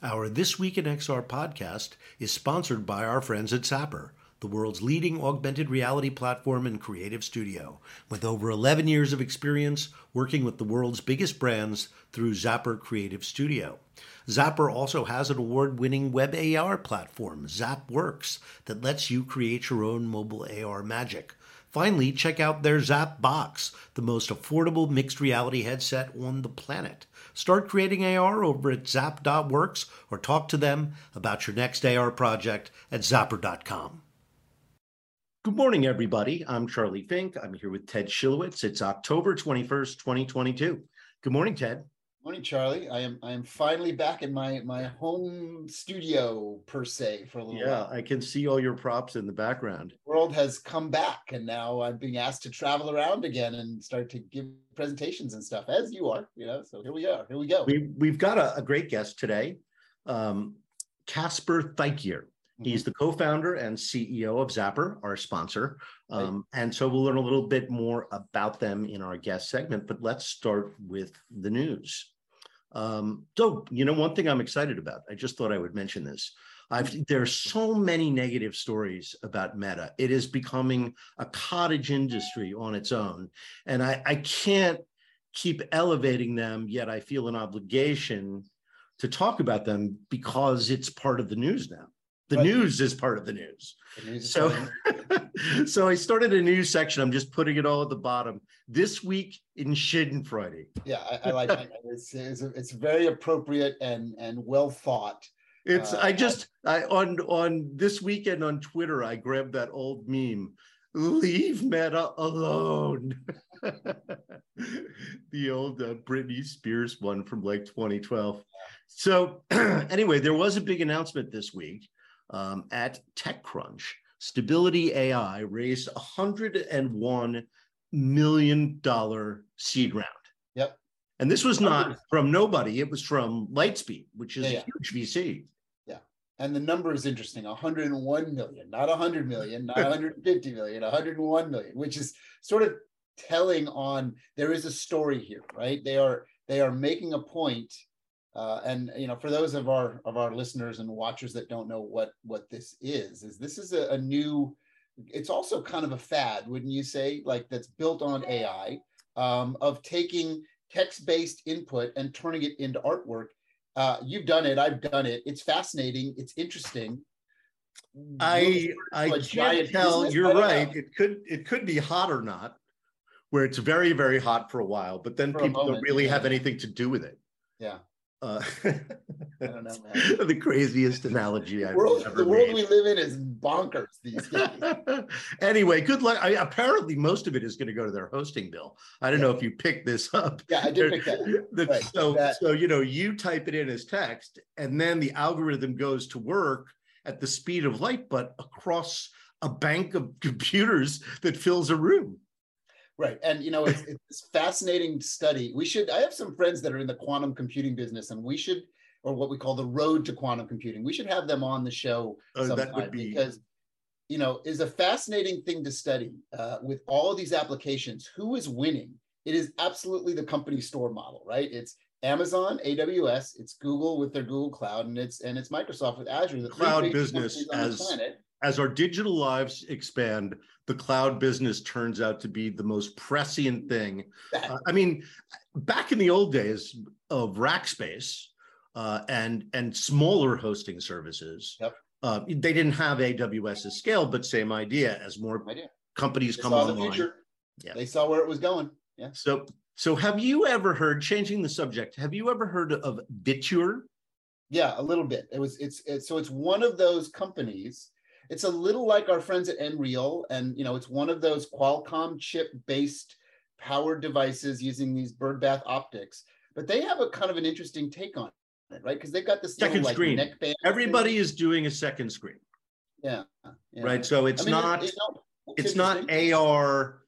Our This Week in XR podcast is sponsored by our friends at Zappar, the world's leading augmented reality platform and creative studio. With over 11 years of experience working with the world's biggest brands through Zappar Creative Studio. Zappar also has an award winning web AR platform, ZapWorks, that lets you create your own mobile AR magic. Finally, check out their Zap Box, the most affordable mixed reality headset on the planet. Start creating AR over at zap.works or talk to them about your next AR project at zappar.com. Good morning, everybody. I'm Charlie Fink. I'm here with Ted Schilowitz. It's October 21st, 2022. Good morning, Ted. Morning, Charlie. I am I am finally back in my my home studio per se for a little while. Yeah, while. I can see all your props in the background. The world has come back, and now I'm being asked to travel around again and start to give presentations and stuff, as you are. You know, so here we are. Here we go. We, we've got a, a great guest today, um, Caspar Thykier. He's the co-founder and CEO of Zappar, our sponsor. Right. Um, and so we'll learn a little bit more about them in our guest segment, but let's start with the news. Um, so, you know, one thing I'm excited about, I just thought I would mention this. I've, there's so many negative stories about Meta. It is becoming a cottage industry on its own. And I, I can't keep elevating them, yet I feel an obligation to talk about them because it's part of the news now. The news is part of the news. The news So, so I started a news section. I'm just putting it all at the bottom. This week in Schadenfreude. yeah, I, I like it. It's, it's it's very appropriate and and well thought. It's Uh, I just I on on this weekend on Twitter I grabbed that old meme. Leave Meta alone. the old uh, Britney Spears one from like 2012. So anyway, there was a big announcement this week um, at TechCrunch. Stability AI raised 101 million dollar seed round. Yep. And this was not from nobody; it was from Lightspeed, which is Yeah, a huge VC. Yeah. And the number is interesting 101 million, not 100 million, not 150 million, 101 million, which is sort of telling on there is a story here, right? They are they are making a point, uh, and you know, for those of our of our listeners and watchers that don't know what what this is, is this is a, a new. It's also kind of a fad, wouldn't you say? Like that's built on AI, um, of taking text-based input and turning it into artwork. Uh, you've done it. I've done it. It's fascinating. It's interesting. I I can't tell. business? You're right. know. It could it could be hot or not, where it's very very hot for a while, but then For a people don't really yeah. have anything to do with it. Yeah. Uh, I don't know, man. the craziest analogy The I've world, ever the world made. we live in is bonkers these days. anyway, good luck. I, apparently, most of it is going to go to their hosting bill. I don't know if you picked this up. Yeah, I did pick that. up. The- Right, so, that- so you know, you type it in as text, and then the algorithm goes to work at the speed of light, but across a bank of computers that fills a room. Right. And you know, it's, it's fascinating study. We should I have some friends that are in the quantum computing business, and we should, or what we call the road to quantum computing, we should have them on the show Oh, that sometime would be because you know, is a fascinating thing to study uh, with all of these applications. Who is winning? It is absolutely the company store model, right? It's Amazon, AWS, it's Google with their Google Cloud, and it's and it's Microsoft with Azure. The Cloud business companies on the as- planet. As our digital lives expand, the cloud business turns out to be the most prescient thing. Uh, I mean, back in the old days of Rackspace uh, and and smaller hosting services, Yep. uh, they didn't have AWS's scale, but same idea. As more idea. companies They come saw the online, future. Yeah. They saw where it was going. Yeah. so so have you ever heard? Changing the subject, have you ever heard of Viture? Yeah, a little bit. It was it's, it's so it's one of those companies. It's a little like our friends at Nreal, and you know, it's one of those Qualcomm chip-based powered devices using these birdbath optics. But they have a kind of an interesting take on it, right? Because they've got this Second little, like, screen. neckband. Everybody thing. is doing a second screen, yeah, yeah. right? So it's I mean, not. it- no, it's not. AR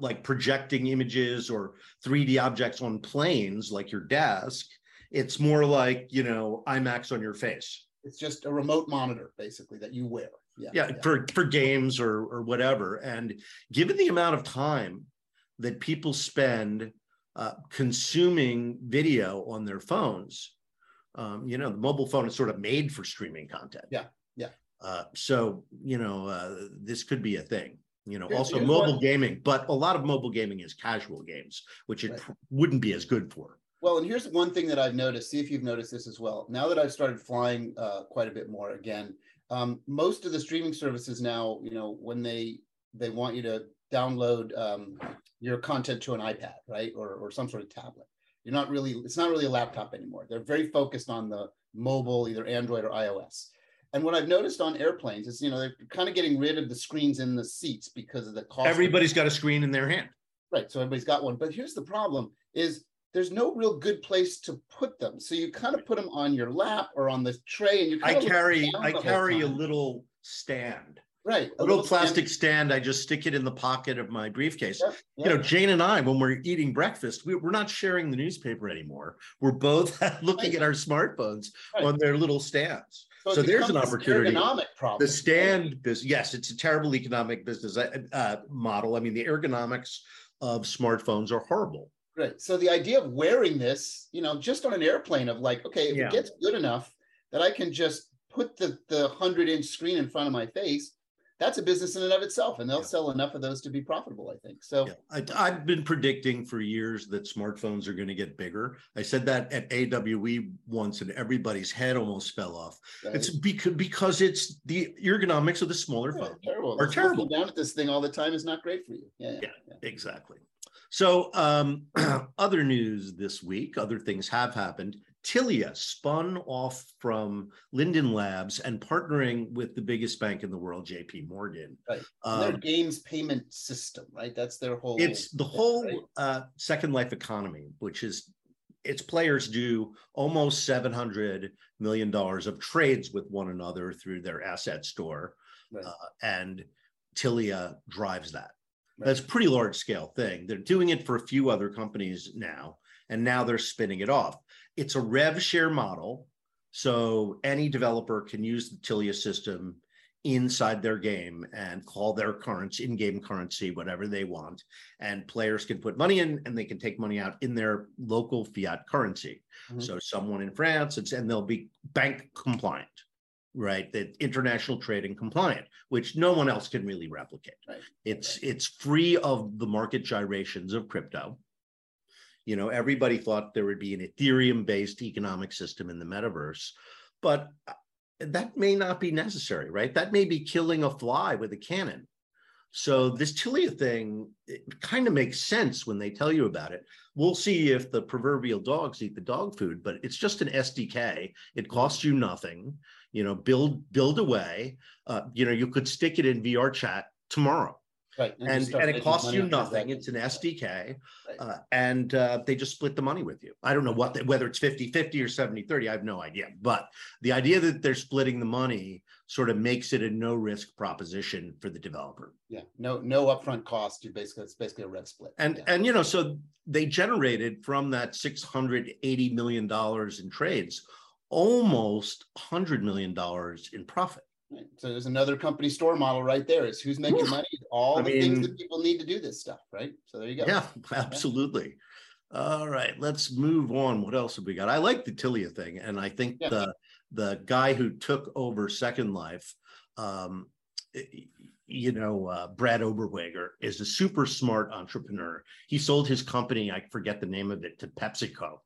like projecting images or 3D objects on planes like your desk. It's more like, you know, IMAX on your face. It's just a remote monitor, basically, that you wear. Yeah, Yeah, for for games or or whatever. And given the amount of time that people spend uh, consuming video on their phones, Um, you know, the mobile phone is sort of made for streaming content. Yeah, yeah. Uh, so you know, uh, this could be a thing. You know, also mobile one- gaming, but a lot of mobile gaming is casual games, which it Right. pr- wouldn't be as good for. Well, and here's one thing that I've noticed. See if you've noticed this as well. Now that I've started flying uh, quite a bit more again, um, most of the streaming services now, you know, when they they want you to download um, your content to an iPad, right, or or some sort of tablet. You're not really. It's not really a laptop anymore. They're very focused on the mobile, either Android or iOS. And what I've noticed on airplanes is, you know, they're kind of getting rid of the screens in the seats because of the cost. Everybody's got a screen in their hand. Right. So everybody's got one. But here's the problem is there's no real good place to put them. So you kind of put them on your lap or on the tray and you I carry I carry a little stand, right a little stand- plastic stand. I just stick it in the pocket of my briefcase. Yep, You know. Jane and I, when we're eating breakfast, we, we're not sharing the newspaper anymore. We're both looking Right. at our smartphones Right. on their little stands. it So there's an opportunity. Ergonomic problem. The stand business, yes, it's a terrible economic business uh, uh, model. I mean, the ergonomics of smartphones are horrible. Right. So the idea of wearing this, you know, just on an airplane of like, okay, if Yeah. it gets good enough that I can just put the the hundred inch screen in front of my face, that's a business in and of itself, and they'll Yeah. sell enough of those to be profitable. I think so. Yeah, I, I've been predicting for years that smartphones are going to get bigger. I said that at AWE once, and everybody's head almost fell off. right? It's because because it's the ergonomics of the smaller Yeah, phone. terrible. are terrible. down at this thing all the time is not great for you. Yeah. yeah. Exactly. So, um, other news this week, other things have happened. Tilia spun off from Linden Labs and partnering with the biggest bank in the world, JP Morgan. Right. And their Um, games payment system, right? That's their whole. it's the whole right? uh, Second Life economy, which is its players do almost seven hundred million dollars of trades with one another through their asset store, Right. uh, and Tilia drives that. That's a pretty large scale thing. They're doing it for a few other companies now, and now they're spinning it off. It's a rev share model, so any developer can use the Tilia system inside their game and call their currency in-game currency whatever they want and players can put money in and they can take money out in their local fiat currency Mhm. so someone in france it's, and they'll be bank compliant right that international trade and compliant which no one else can really replicate Right. it's it's free of the market gyrations of crypto you know everybody thought there would be an ethereum based economic system in the metaverse but uh, that may not be necessary, right? That may be killing a fly with a cannon. So this Tilia thing kind of makes sense when they tell you about it. We'll see if the proverbial dogs eat the dog food, but it's just an SDK. It costs you nothing. You know, build build away. Uh, you know, you could stick it in VR chat tomorrow, Right. you and and it costs you nothing. It's an SDK, Right. uh, and uh, they just split the money with you. I don't know what they, whether it's 50 50 or 70 30. I have no idea. But the idea that they're splitting the money sort of makes it a no risk proposition for the developer. Yeah. No, no upfront cost. You basically it's basically a rev split. And yeah. and you know, so they generated from that 680 million dollars in trades almost 100 million dollars in profit. Right. So there's another company store model right there. Is who's making Oof. money? All I the mean- things that people need to do this stuff, right? So there you go. Yeah, absolutely. All right, let's move on. What else have we got? I like the Tilia thing, and I think Yeah. the the guy who took over Second Life, um, you know, uh, Brad Oberwager is a super smart entrepreneur. He sold his company, I forget the name of it, to PepsiCo.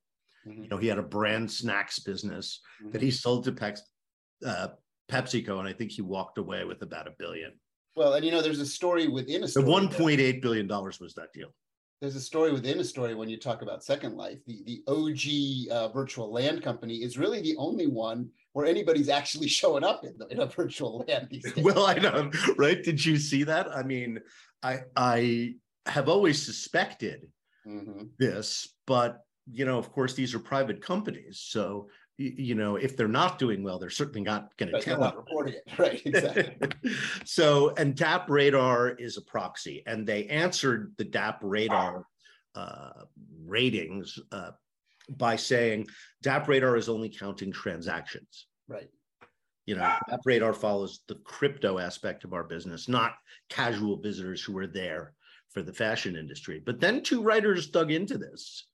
Mhm, You know, he had a brand snacks business that mhm. he sold to Pex, uh, PepsiCo, and I think he walked away with about a billion. Well, and you know, there's a story within a story. point eight billion dollars was that deal. there's a story within a story when you talk about Second Life. The the OG uh, virtual land company is really the only one where anybody's actually showing up in, the, in a virtual land these days. Well, I know, right? Did you see that? I mean, I I have always suspected Mhm. this, but you know, of course, these are private companies, so you know, if they're not doing well, they're certainly not going to tell not reporting it. Right, exactly. so, and DappRadar is a proxy, and they answered the DappRadar uh, ratings uh, by saying DappRadar is only counting transactions. right. You know, DappRadar follows the crypto aspect of our business, not casual visitors who are there for the fashion industry. But then two writers dug into this,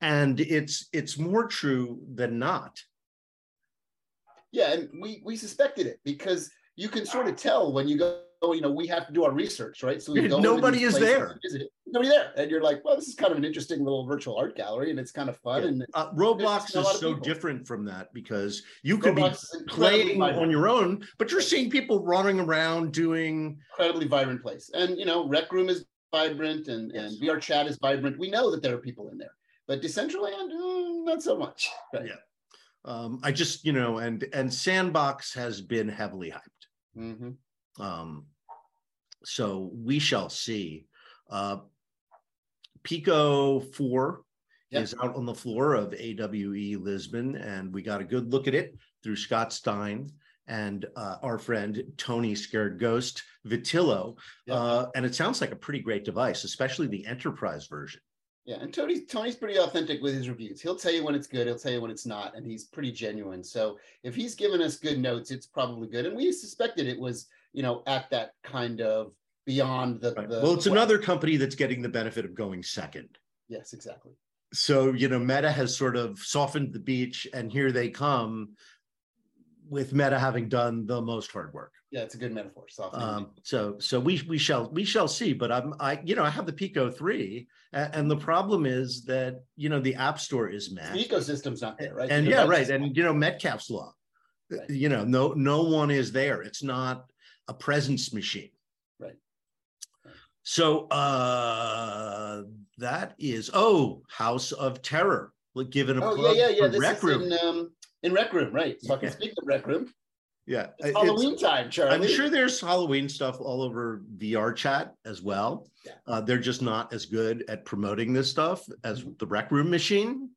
and it's it's more true than not Yeah, and we we suspected it because you can sort of tell when you go. You know, we have to do our research, right? So Nobody is there. and visit it. Nobody there, and you're like, well, this is kind of an interesting little virtual art gallery, and it's kind of fun. And Uh, Roblox There's a lot is so different from that because you could Roblox be playing vibrant. on your own, but you're seeing people running around doing. incredibly vibrant place. And you know, Rec Room is vibrant and, and VR chat is vibrant. We know that there are people in there, but Decentraland, mm, not so much. Right. Yeah. Um, I just, you know, and and Sandbox has been heavily hyped. Mhm. Um, so we shall see. Uh, Pico 4 Yeah. is out on the floor of AWE Lisbon, and we got a good look at it through Scott Stein and uh, our friend Tony Skarred Ghost Vitillo. Yeah. Uh, and it sounds like a pretty great device, especially the enterprise version. Yeah, and Tony Tony's pretty authentic with his reviews. He'll tell you when it's good, he'll tell you when it's not, and he's pretty genuine. So if he's given us good notes, it's probably good. And we suspected it was, you know, at that kind of beyond the, Right. the well, it's another company that's getting the benefit of going second. Yes, exactly. so you know meta has sort of softened the beach and here they come with meta having done the most hard work Yeah, it's a good metaphor. Um, so so we we shall we shall see but i'm i you know i have the pico 3 and, and the problem is that you know the app store is the ecosystem's not there, right? and yeah right and you know Metcalfe's law Right. you know no no one is there it's not a presence machine Right. so uh that is oh house of terror given a Oh plug yeah, yeah, yeah. for This rec is in um in Rec Room, right? Fucking speaking of Rec Room, yeah it's it's- Halloween time, Charlie. i'm sure there's halloween stuff all over vr chat as well Yeah. uh, they're just not as good at promoting this stuff as Mhm. the rec room machine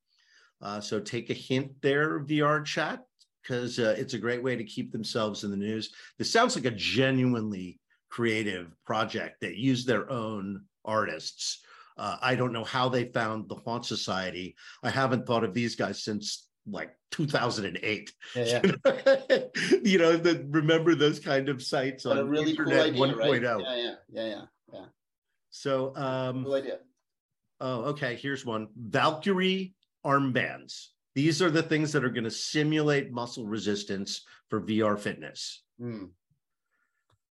uh, so take a hint there vr chat because uh, it's a great way to keep themselves in the news this sounds like a genuinely creative project that use their own artists uh, i don't know how they found the haunt society i haven't thought of these guys since like 2008 Yeah, yeah. you know, the remember those kind of sites But on a really cool Internet idea, 1.0. right? Yeah, yeah, yeah, yeah, yeah. So, um, Cool idea. oh, okay, here's one Valkyrie armbands. These are the things that are going to simulate muscle resistance for VR fitness. Hmm.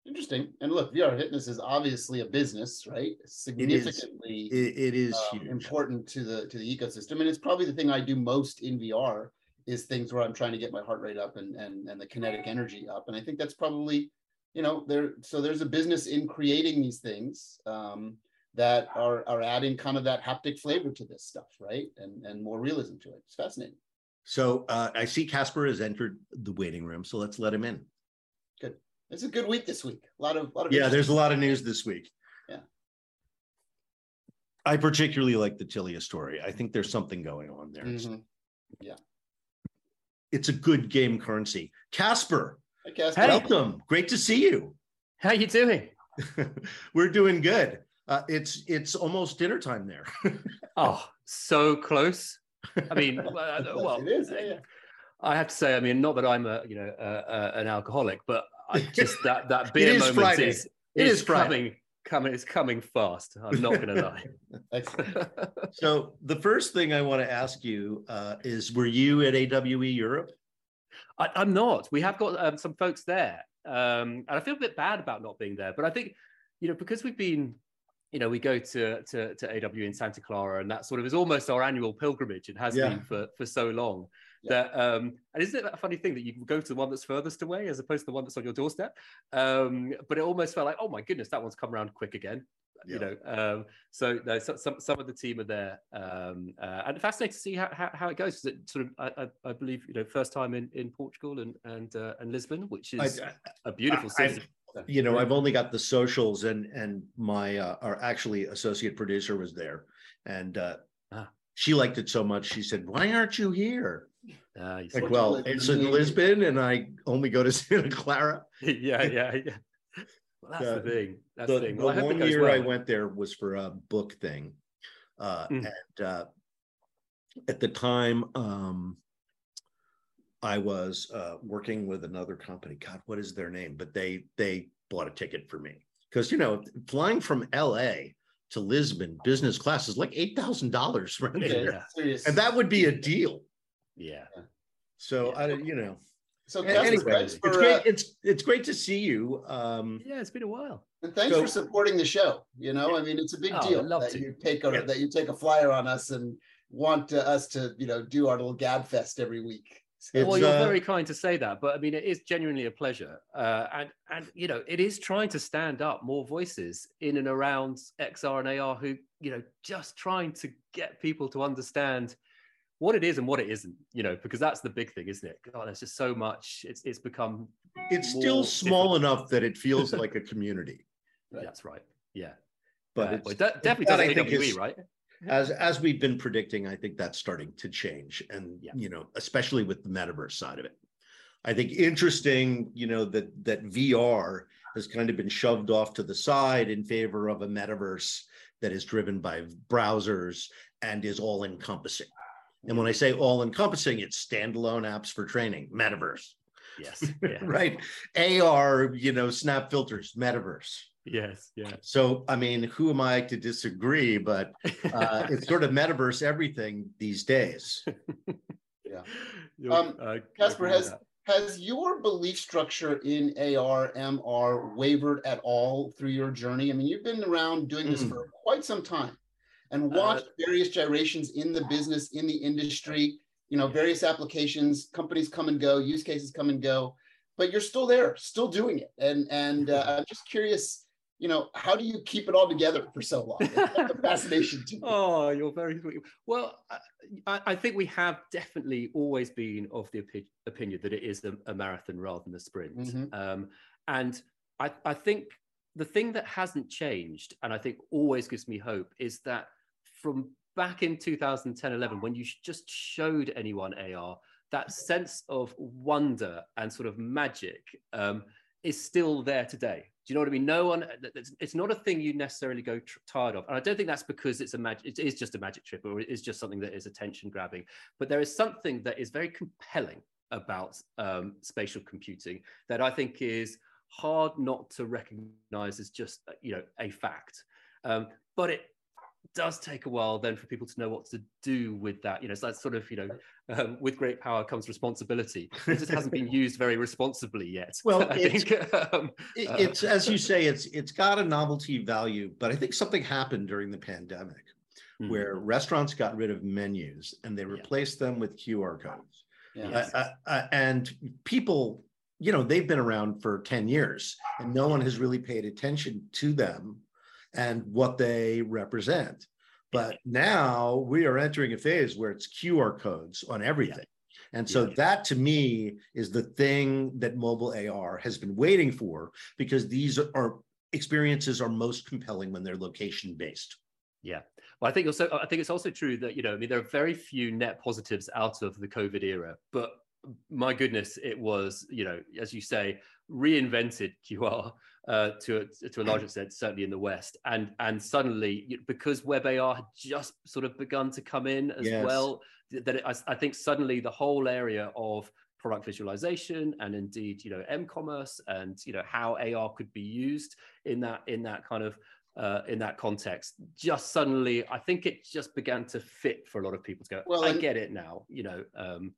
Interesting. And look, VR fitness is obviously a business, right? Significantly It, it is um, important to the to the ecosystem, and it's probably the thing I do most in VR is things where I'm trying to get my heart rate up and and and the kinetic energy up, and I think that's probably, you know, there. So there's a business in creating these things um, that are are adding kind of that haptic flavor to this stuff, right? And and more realism to it. It's fascinating. So uh, I see Caspar has entered the waiting room. So let's let him in. It's a good week this week. A lot of lot of Yeah, there's a lot of news this week. Yeah. I particularly like the Tilia story. I think there's something going on there. It's- Mhm. It's a good game currency. Caspar, Hi, Caspar. Hey. welcome. Great to see you. How are you doing? We're doing good. Uh, it's it's almost dinner time there. Oh, so close. I mean, uh, well, it is. Yeah, yeah. I have to say, I mean, not that I'm a you know uh, uh, an alcoholic, but I just that that beer moment Friday. is It is is coming coming it's coming fast. I'm not going to lie. Excellent. so the first thing I want to ask you uh, is: Were you at AWE Europe? I, I'm not. We have got um, some folks there, um, and I feel a bit bad about not being there. But I think, you know, because we've been, you know, we go to to, to AW in Santa Clara, and that sort of is almost our annual pilgrimage. It has Yeah. been for for so long. Yeah. That um, and isn't it that funny thing that you go to the one that's furthest away as opposed to the one that's on your doorstep? Um, but it almost felt like, oh my goodness, that one's come around quick again. You know, um, so no, so, some some of the team are there, um, uh, and fascinating to see how, how, how it goes. It sort of, I, I, I believe, you know, first time in, in Portugal and and uh, and Lisbon, which is I- a beautiful city. you know, I've only got the socials, and and my uh, our actually associate producer was there, and uh. She liked it so much. She said, "Why aren't you here?" Uh, Like, well, it's in. Lisbon, and I only go to Santa Clara. yeah, yeah, yeah. Well, that's the, The- thing. That's the, the thing. Well, it one year I went there was for a book thing, uh, Mm. and uh, at the time, um, I was uh, working with another company. God, what is their name? But they they bought a ticket for me because you know flying from L.A. to Lisbon business class is like eight thousand dollars right Yeah. there, Yeah, and that would be a deal. Yeah. So Yeah. I, you know, So, anyway, thanks it's for, great. uh, It's it's great to see you. Um, Yeah, it's been a while. and thanks So- for supporting the show. You know, I mean, it's a big Oh, deal love that to. you take a Yeah. that you take a flyer on us and want uh, us to, you know, do our little gab fest every week. So- well, you're uh, very kind to say that, but I mean, it is genuinely a pleasure, uh, and and you know, it is trying to stand up more voices in and around XR and AR who, you know, just trying to get people to understand what it is and what it isn't, you know, because that's the big thing, isn't it? God, there's just so much. It's it's become. it's still small enough that it feels like a community, Right. That's right. Yeah, but Uh, well, it definitely that does I think AWE, is- right? as as we've been predicting, I think that's starting to change, and Yeah. you know, especially with the metaverse side of it. I think interesting, you know, that that VR has kind of been shoved off to the side in favor of a metaverse that is driven by browsers and is all encompassing. And when I say all encompassing, it's standalone apps for training, metaverse, Yes. Yeah. right? AR, you know, snap filters, metaverse. Yes. Yeah. So, I mean, who am I to disagree? But uh, it's sort of metaverse everything these days. You're- Um, I Caspar, has- that. Has your belief structure in AR, MR wavered at all through your journey? I mean, you've been around doing this Mm. for quite some time and Uh, watched various gyrations in the business, in the industry, you know, various applications, companies come and go, use cases come and go, but you're still there, still doing it. And and uh, I'm just curious, you know, how do you keep it all together for so long? A fascination to me. Oh, you're very sweet. Well, I, I think we have definitely always been of the opi- opinion that it is a, a marathon rather than a sprint. Mhm. Um, and I, I think the thing that hasn't changed, and I think always gives me hope, is that from back in 2010 11, when you just showed anyone AR, that sense of wonder and sort of magic um, is still there today. Do you know what I mean? No one, it's, not a thing you necessarily go tr- tired of. And I don't think that's because it's a magic, it is just a magic trip or it is just something that is attention grabbing. But there is something that is very compelling about um, spatial computing that I think is hard not to recognize as just, uh, you know, a fact. Um, but it does take a while then for people to know what to do with that. You know, so that's sort of, you know, um, with great power comes responsibility. It just hasn't been used very responsibly yet. Well, I it's- think. Um, It- Uh, It's as you say, it's it's got a novelty value, but I think something happened during the pandemic hmm. where restaurants got rid of menus and they Yeah. replaced them with QR codes. Yeah. Yes. Uh, uh, uh, and people, you know, they've been around for 10 years and no one has really paid attention to them and what they represent. But now we are entering a phase where it's QR codes on everything. And so that to me is the thing that mobile AR has been waiting for because these are experiences are most compelling when they're location based. Yeah. Well, I think also I think it's also true that you know I mean there are very few net positives out of the COVID era, but my goodness, it was you know as you say reinvented QR uh, to a, to a large extent, certainly in the West, and and suddenly because Web AR had just sort of begun to come in as Yes. well, that it, I, I think suddenly the whole area of product visualization and indeed you know m-commerce and you know how AR could be used in that in that kind of uh, in that context. Just suddenly, I think it just began to fit for a lot of people to go. Well, I and- get it now. You know, um,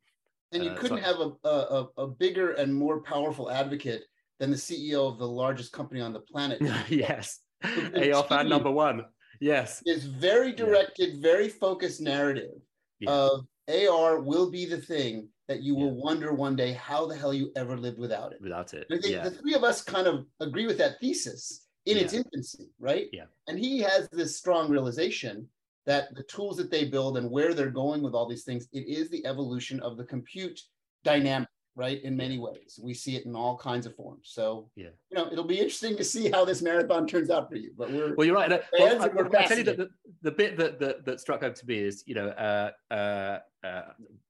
And you Uh, couldn't so- have a, a- a bigger and more powerful advocate than the CEO of the largest company on the planet. yes. AR fan number one. Yes, Is very directed, very focused narrative Yeah. of AR will be the thing that you will wonder one day how the hell you ever lived without it. without it. And I think Yeah, the three of us kind of agree with that thesis in its infancy, right? Yeah. And he has this strong realization that the tools that they build and where they're going with all these things, it is the evolution of the compute dynamic, right? In many ways, we see it in all kinds of forms. So, Yeah. you know, it'll be interesting to see how this marathon turns out for you. But we're Well, you're right. uh, Well, I, and we're I tell you that the, the bit that, that that struck home to me is, you know, uh, uh, uh,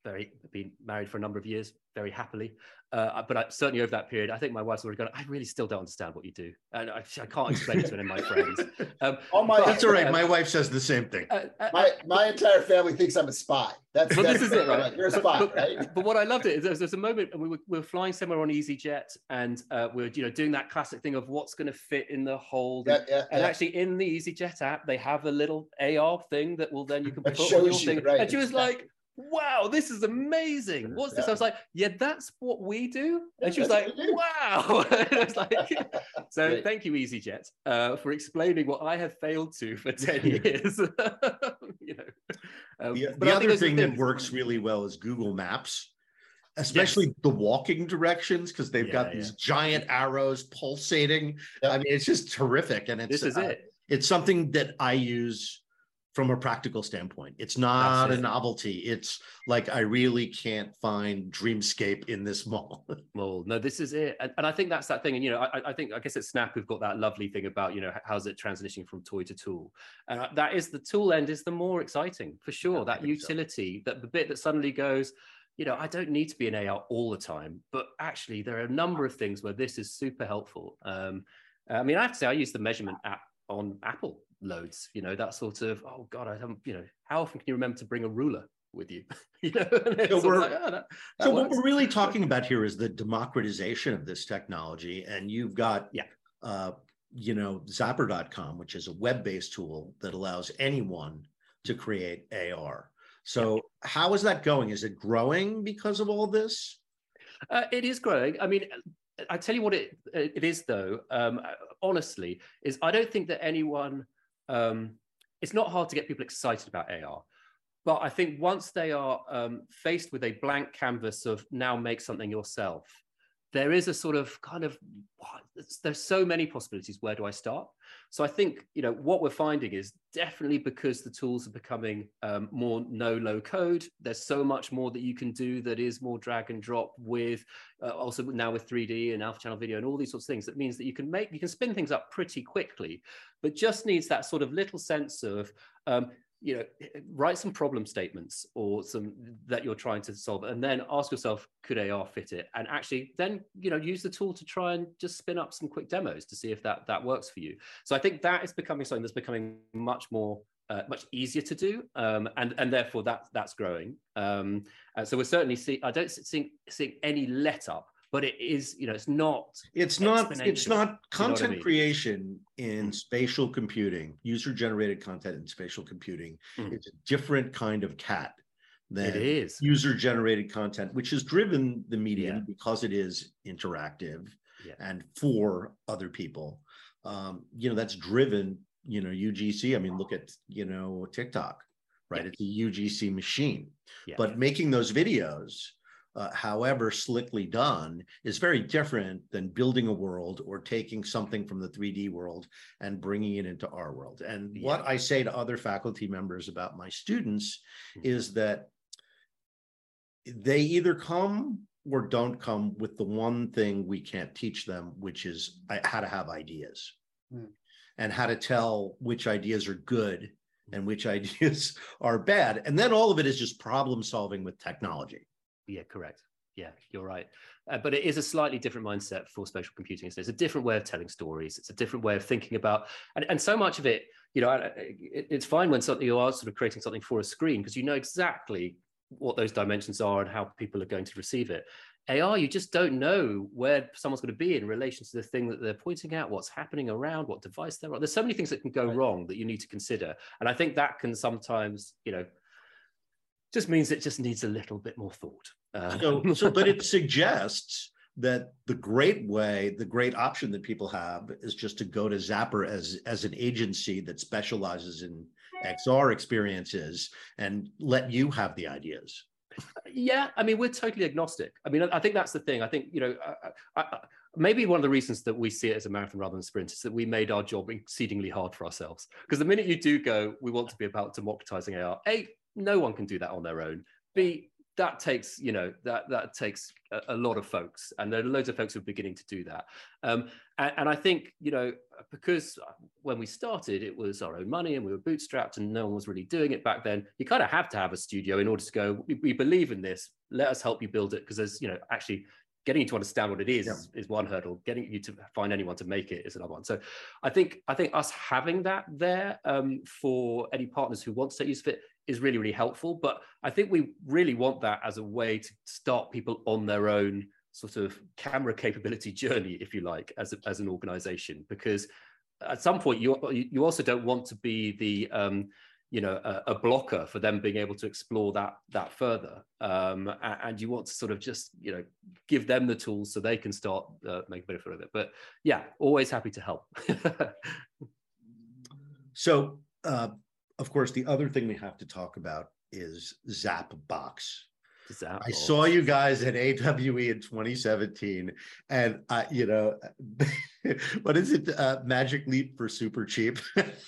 very been married for a number of years, very happily. Uh, but I, certainly over that period, I think my wife's already gone. I really still don't understand what you do, and I, I can't explain it to any of my friends. Um, All my- but- That's all right. My wife says the same thing. uh, uh, my my entire family thinks I'm a spy. That's, But that's this is it, right? like, You're a spy, but, right? but what I loved it is there's, there's a moment we were, we were flying somewhere on EasyJet and uh, we are you know doing that classic thing of what's going to fit in the hold. Yeah, and, yeah, and yeah. actually, in the EasyJet app, they have a little AR thing that will then you can put on your you, thing. right, And she was exactly. like, wow, this is amazing. What's this? I was like, yeah, that's what we do. And she was like, wow. I was like, so Great. thank you, EasyJet, uh, for explaining what I have failed to for 10 years. you know, um, The, the other thing that works really well is Google Maps, especially the walking directions because they've got Yeah, these giant arrows pulsating. Yep. I mean, it's just terrific, and it's This is uh, it. It's something that I use from a practical standpoint. It's not That's a novelty. It's like I really can't find Dreamscape in this mall. Well, no, this is it, and, and I think that's that thing. And you know, I, I think I guess at Snap we've got that lovely thing about you know how's it transitioning from toy to tool, and uh, that is the tool end is the more exciting for sure. I that think so. utility, that the bit that suddenly goes, you know, I don't need to be an AR all the time, but actually there are a number of things where this is super helpful. Um, I mean, I have to say I use the measurement app on Apple loads. You know, that sort of oh god, I haven't. You know, how often can you remember to bring a ruler with you? you know, and it's sort of we're- like, oh, that, that so what we're really talking about here is the democratization of this technology and you've got Yeah. uh, you know zappar.com which is a web-based tool that allows anyone to create ar so how is that going is it growing because of all this Uh, it is growing. I mean, I tell you what it it is though. Um, honestly, is I don't think that anyone. Um, it's not hard to get people excited about AR, but I think once they are um, faced with a blank canvas of now make something yourself, there is a sort of kind of there's so many possibilities. Where do I start? So I think you know what we're finding is definitely because the tools are becoming um, more no low code. There's so much more that you can do that is more drag and drop with uh, also now with 3D and alpha channel video and all these sorts of things. That means that you can make you can spin things up pretty quickly, but just needs that sort of little sense of um, you know write some problem statements or some that you're trying to solve and then ask yourself could ar fit it? And actually then you know use the tool to try and just spin up some quick demos to see if that that works for you. So i think that is becoming something that's becoming much more uh, much easier to do um, and and therefore that that's growing. Um, so we're certainly see i don't see seeing any let up but it is you know it's not it's not it's not You know I content mean? creation in Mm. spatial computing user generated content in spatial computing Mm. it's a different kind of cat than it is user generated content, which has driven the medium Yeah. because it is interactive Yeah. and for other people. Um, you know, that's driven, you know, UGC. I mean, look at, you know, TikTok, right? Yeah. It's a UGC machine. Yeah. But making those videos, uh, however slickly done, is very different than building a world or taking something from the 3D world and bringing it into our world. And what I say to other faculty members about my students Mhm. is that they either come or don't come with the one thing we can't teach them, which is how to have ideas Hmm. and how to tell which ideas are good and which ideas are bad. And then all of it is just problem solving with technology. Yeah, correct. Yeah, you're right. Uh, but it is a slightly different mindset for spatial computing. It's a different way of telling stories. It's a different way of thinking about, and, and so much of it, you know, it, it's fine when something you are sort of creating something for a screen because you know exactly what those dimensions are and how people are going to receive it. AR, you just don't know where someone's going to be in relation to the thing that they're pointing at, what's happening around, what device they're on. There's so many things that can go Right. wrong that you need to consider. And I think that can sometimes, you know, just means it just needs a little bit more thought. Uh, So, so but it suggests that the great way, the great option that people have is just to go to Zappar as as an agency that specializes in XR experiences and let you have the ideas. yeah, I mean, we're totally agnostic. I mean, I, think that's the thing. I think you know, I, I, I, maybe one of the reasons that we see it as a marathon rather than a sprint is that we made our job exceedingly hard for ourselves. Because the minute you do go, we want to be about democratizing AR. A, no one can do that on their own. B, that takes you know that that takes a, a lot of folks, and there are loads of folks who are beginning to do that. Um, and, and I think you know because when we started, it was our own money and we were bootstrapped, and no one was really doing it back then. You kind of have to have a studio in order to go. We, we believe in this. Let us help you build it because there's you know actually getting you to understand what it is Yeah. is, is one hurdle. Getting you to find anyone to make it is another one. So I think I think us having that there um, for any partners who want to use of it is really really helpful. But I think we really want that as a way to start people on their own sort of camera capability journey, if you like, as a, as an organization, because at some point you you also don't want to be the um, you know a, a, blocker for them being able to explore that that further um, and you want to sort of just you know give them the tools so they can start uh, making benefit of it but yeah always happy to help so uh, of course the other thing we have to talk about is zapbox I saw you guys at AWE in 2017, and uh, you know, what is it? Uh, Magic Leap for super cheap.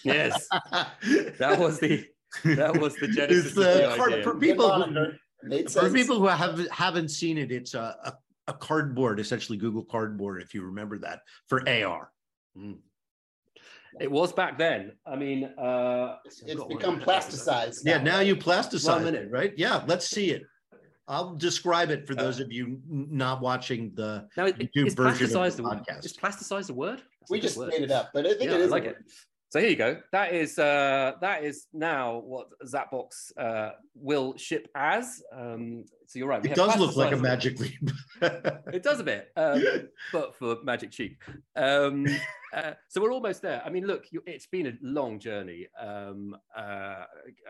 yes, that was the that was the genesis. The card, for people who, for people who have haven't seen it, it's a, a, a cardboard, essentially Google Cardboard, if you remember that, for AR. Mm. It was back then. I mean, uh, it's become plasticized. Now. Yeah, now you plasticize it, right? Yeah, let's see it. I'll describe it for those of you not watching the now, YouTube version of the podcast. Is plasticized a word? That's we a just word. made it up, but I think yeah, it is. I like it. So here you go. That is uh, that is now what Zapbox uh, will ship as. Um, so you're right. It does look like a magic leap. it does a bit, um, but for magic cheap. Um, uh, so we're almost there. I mean, look, you, it's been a long journey. Um, uh,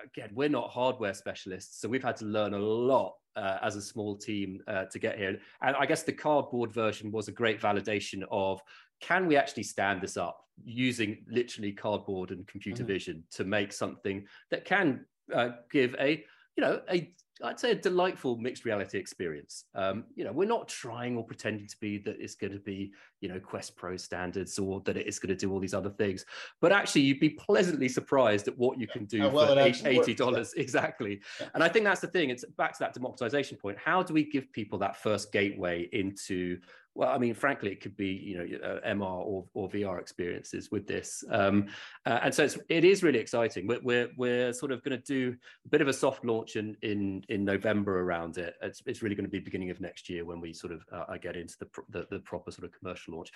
again, we're not hardware specialists, so we've had to learn a lot uh, as a small team uh, to get here. And I guess the cardboard version was a great validation of can we actually stand this up using literally cardboard and computer mm-hmm. vision to make something that can uh, give a you know a I'd say a delightful mixed reality experience. Um, you know, we're not trying or pretending to be that it's going to be, you know, Quest Pro standards or that it is going to do all these other things. But actually, you'd be pleasantly surprised at what you can do well for eighty dollars exactly. Yeah. And I think that's the thing. It's back to that democratization point. How do we give people that first gateway into well, I mean, frankly, it could be you know uh, MR or, or VR experiences with this, um, uh, and so it's, it is really exciting. We're we're, we're sort of going to do a bit of a soft launch in in in November around it. It's, it's really going to be beginning of next year when we sort of uh, get into the, the, the proper sort of commercial launch.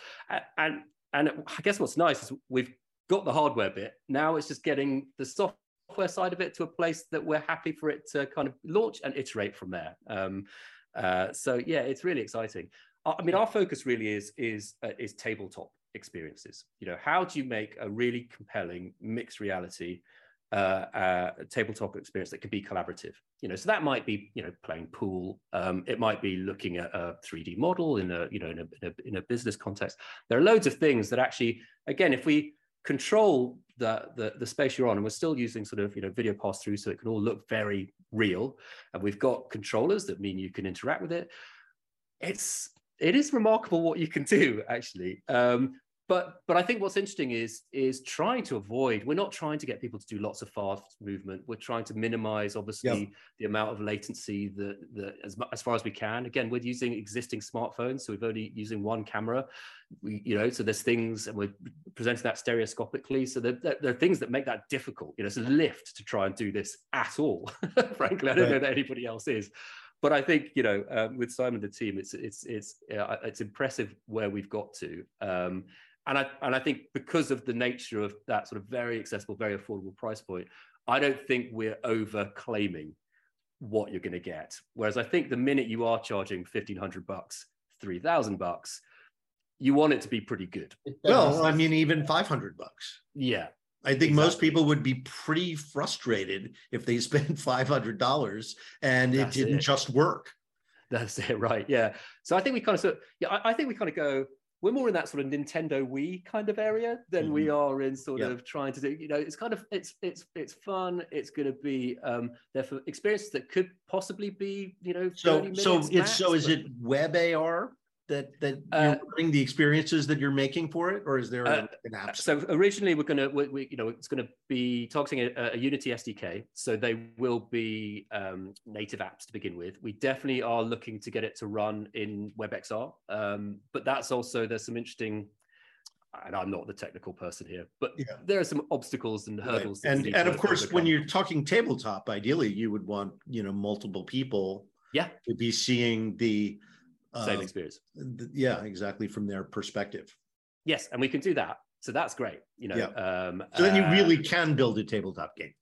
And and I guess what's nice is we've got the hardware bit. Now it's just getting the software side of it to a place that we're happy for it to kind of launch and iterate from there. Um, uh, so yeah, it's really exciting. I mean, our focus really is is uh, is tabletop experiences. You know, how do you make a really compelling mixed reality uh, uh, tabletop experience that can be collaborative? You know, so that might be you know playing pool. Um, it might be looking at a 3D model in a you know in a, in a, in a business context. There are loads of things that actually, again, if we control the, the, the space you're on, and we're still using sort of you know video pass through, so it can all look very real. And we've got controllers that mean you can interact with it. It's it is remarkable what you can do actually. Um, but but i think what's interesting is is trying to avoid we're not trying to get people to do lots of fast movement. We're trying to minimize obviously yep. the amount of latency that, that as, as far as we can. Again we're using existing smartphones so we're only using one camera. We you know so there's things and we're presenting that stereoscopically. So there, there, there are things that make that difficult. You know it's a lift to try and do this at all frankly. I don't right. know that anybody else is but I think you know um, with Simon the team, it's it's it's uh, it's impressive where we've got to. Um, and I and I think because of the nature of that sort of very accessible, very affordable price point, I don't think we're over claiming what you're going to get. Whereas I think the minute you are charging fifteen hundred bucks, three thousand bucks, you want it to be pretty good. Well, I mean, even five hundred bucks. Yeah, I think exactly. most people would be pretty frustrated if they spent five hundred dollars and That's it didn't it. just work. That's it, right? Yeah. So I think we kind of sort of, yeah, I, I, think we kind of go. We're more in that sort of Nintendo Wii kind of area than mm-hmm. we are in sort yeah. of trying to do. You know, it's kind of it's it's it's fun. It's going to be um there for experiences that could possibly be you know. So so it's max, so is it web AR that that you're uh, the experiences that you're making for it, or is there uh, an app? So originally, we're going to, we, we, you know, it's going to be targeting a, a, Unity SDK, so they will be um, native apps to begin with. We definitely are looking to get it to run in WebXR, um, but that's also there's some interesting. And I'm not the technical person here, but yeah. there are some obstacles and hurdles. Right. And and of course, overcome. when you're talking tabletop, ideally you would want you know multiple people, yeah, to be seeing the same uh, experience. Yeah, exactly from their perspective. Yes, and we can do that. So that's great. You know. Yeah. Um, so then you uh, really can build a tabletop game.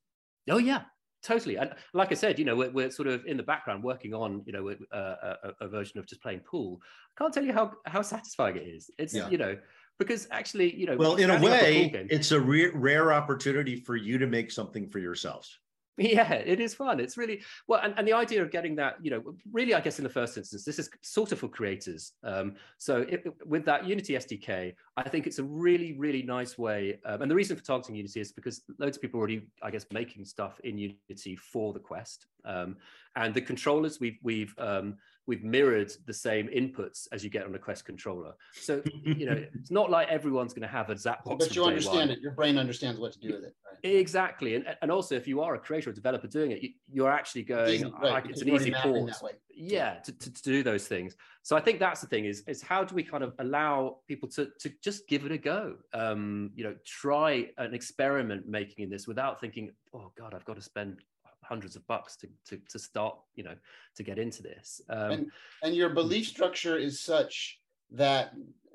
Oh yeah, totally. And like I said, you know, we're, we're sort of in the background working on, you know, a, a, a, version of just playing pool. I can't tell you how how satisfying it is. It's yeah. you know, because actually, you know, well, in a way, call game- it's a re- rare opportunity for you to make something for yourselves. Yeah, it is fun. It's really well, and, and the idea of getting that, you know, really, I guess in the first instance, this is sort of for creators. Um, so it, with that Unity SDK, I think it's a really, really nice way. Um, and the reason for targeting Unity is because loads of people are already, I guess, making stuff in Unity for the Quest. Um, and the controllers we've we've um, we've mirrored the same inputs as you get on a Quest controller. So you know, it's not like everyone's going to have a Zapbox. But you understand one. it. Your brain understands what to do with it. Right? Exactly, and and also if you are a creator or developer doing it, you, you're actually going. Easy, I- right, it's an easy mapping port. that way. Yeah, to, to, to do those things. So I think that's the thing is is how do we kind of allow people to to just give it a go? Um, you know, try an experiment making in this without thinking, oh God, I've got to spend hundreds of bucks to to to start, you know, to get into this. Um, And and your belief structure is such that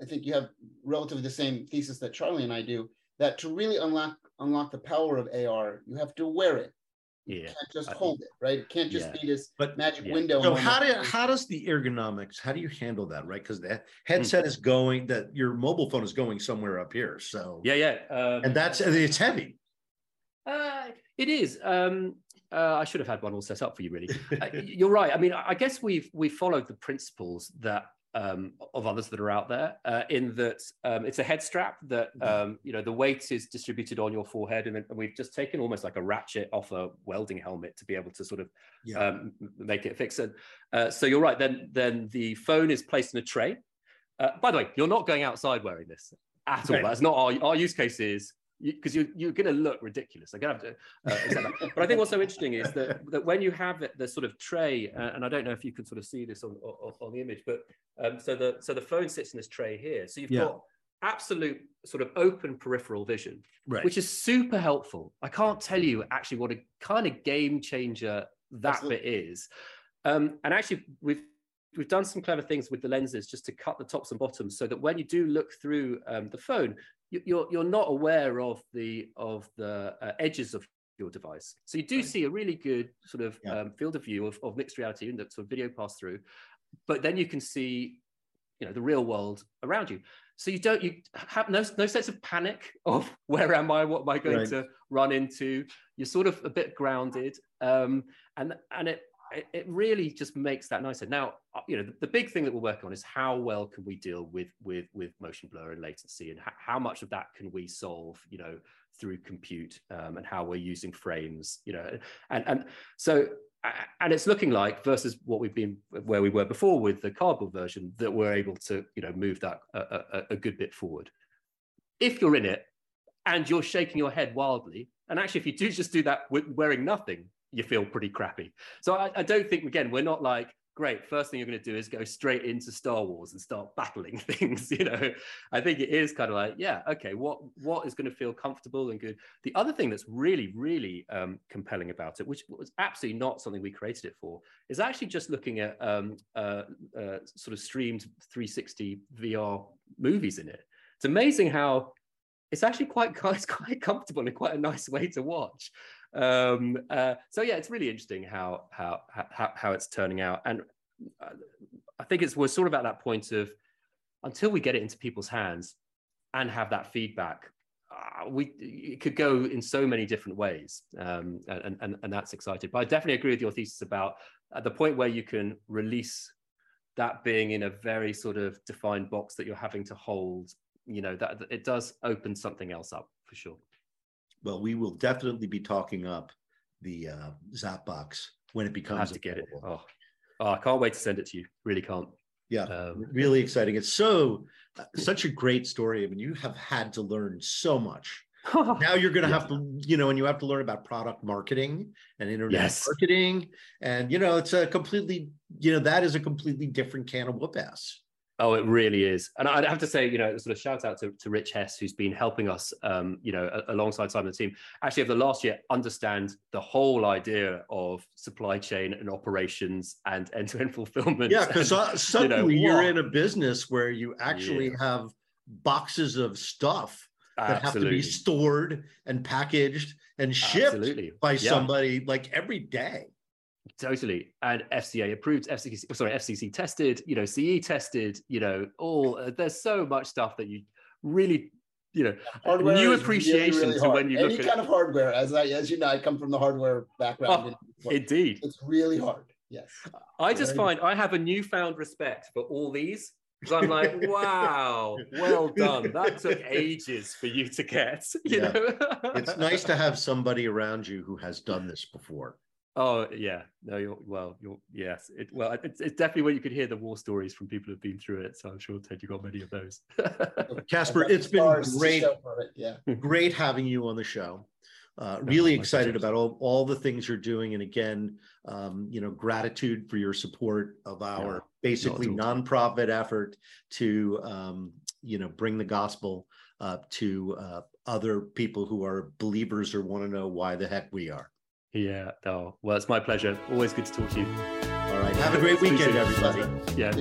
I think you have relatively the same thesis that Charlie and I do. That to really unlock unlock the power of AR, you have to wear it. You yeah, can't just I- hold it, right? It can't just Yeah. be this But- magic Yeah. window. So how do how does the ergonomics? How do you handle that, right? Because the headset is going that your mobile phone is going somewhere up here. So yeah, yeah. Um, and that's it's heavy. Uh, it is. Um, uh, I should have had one all set up for you, really. Uh, you're right. I mean, I guess we've we followed the principles that um, of others that are out there. Uh, in that um, it's a head strap that um, you know the weight is distributed on your forehead, and, and we've just taken almost like a ratchet off a welding helmet to be able to sort of Yeah. um, make it fix it. Uh, so you're right. Then then the phone is placed in a tray. Uh, by the way, you're not going outside wearing this at all. Right. That's not our our use case is because you, you're going to look ridiculous. I'm going to have to uh. But I think what's so interesting is that, that when you have it, the sort of tray, uh, and I don't know if you can sort of see this on, on, on the image, but um, so the so the phone sits in this tray here. So you've Yeah. got absolute sort of open peripheral vision, Right. which is super helpful. I can't tell you actually what a kind of game changer that Absolutely. bit is. Um, and actually, we've we've done some clever things with the lenses just to cut the tops and bottoms, so that when you do look through um, the phone, you, you're you're not aware of the of the uh, edges of your device. So you do Right. see a really good sort of Yeah. um, field of view of, of mixed reality and that sort of video pass through, but then you can see, you know, the real world around you. So you don't you have no no sense of panic of where am I? What am I going Right. to run into? You're sort of a bit grounded, um, and and it it, it really just makes that nicer. Now, uh, you know, the, the big thing that we're working on is how well can we deal with with with motion blur and latency, and how much of that can we solve, you know, through compute, um, and how we're using frames, you know, and and so. And it's looking like versus what we've been where we were before with the cardboard version that we're able to you know move that a, a, a good bit forward. If you're in it and you're shaking your head wildly, and actually if you do just do that with wearing nothing, you feel pretty crappy. So I, I don't think again we're not like great. First thing you're going to do is go straight into Star Wars and start battling things. You know, I think it is kind of like yeah, okay, what what is going to feel comfortable and good. The other thing that's really really um, compelling about it, which was absolutely not something we created it for, is actually just looking at um, uh, uh, sort of streamed 360 VR movies in it. It's amazing how it's actually quite it's quite comfortable and quite a nice way to watch. Um, uh, so yeah, it's really interesting how how how how it's turning out, and uh, I think it's we're sort of at that point of until we get it into people's hands and have that feedback. Uh, we it could go in so many different ways, um, and, and and that's exciting. But I definitely agree with your thesis about at the point where you can release that being in a very sort of defined box that you're having to hold you know that it does open something else up for sure well, we will definitely be talking up the uh, Zapbox when it i becomes have to get it oh. oh i can't wait to send it to you really can't Yeah, um, really exciting. It's so uh, such a great story. I mean, you have had to learn so much. Now you're going to Yeah. have to, you know, and you have to learn about product marketing and internet Yes. marketing, and you know, it's a completely, you know, that is a completely different can of whoop ass. Oh, it really is. And I'd have to say, you know, sort of shout out to, to Rich Hess, who's been helping us, um, you know, alongside Simon the team, actually over the last year, understand the whole idea of supply chain and operations and end-to-end fulfillment. Yeah, because And, suddenly you are in a business where you actually have boxes of stuff that have to be stored and packaged and shipped absolutely. by Yeah. somebody like every day. Totally. And FCA approved, FCC, sorry, FCC tested, you know, CE tested, you know, all uh, there's so much stuff that you really you know Hardware new is appreciation really, really to hard. when you any look kind at of hardware. As I, as you know, I come from the hardware background. Oh, indeed it's really hard. Yes. I just Very find I have a newfound respect for all these because I'm like, wow, well done. That took ages for you to get. You Yeah. know, It's nice to have somebody around you who has done this before. Oh yeah, no, you're well. You're yes. It, well, it's, it's definitely where you could hear the war stories from people who've been through it. So I'm sure Ted, you got many of those. Caspar, it's been great, it, Yeah. great having you on the show. Uh, really my excited about all, all the things you're doing. And again, um, you know, gratitude for your support of our Yeah, basically nonprofit effort to, um, you know, bring the gospel uh, to uh, other people who are believers or want to know why the heck we are. Yeah. Oh well, it's my pleasure. Always good to talk to you. All right. Have a great weekend, everybody. Yeah.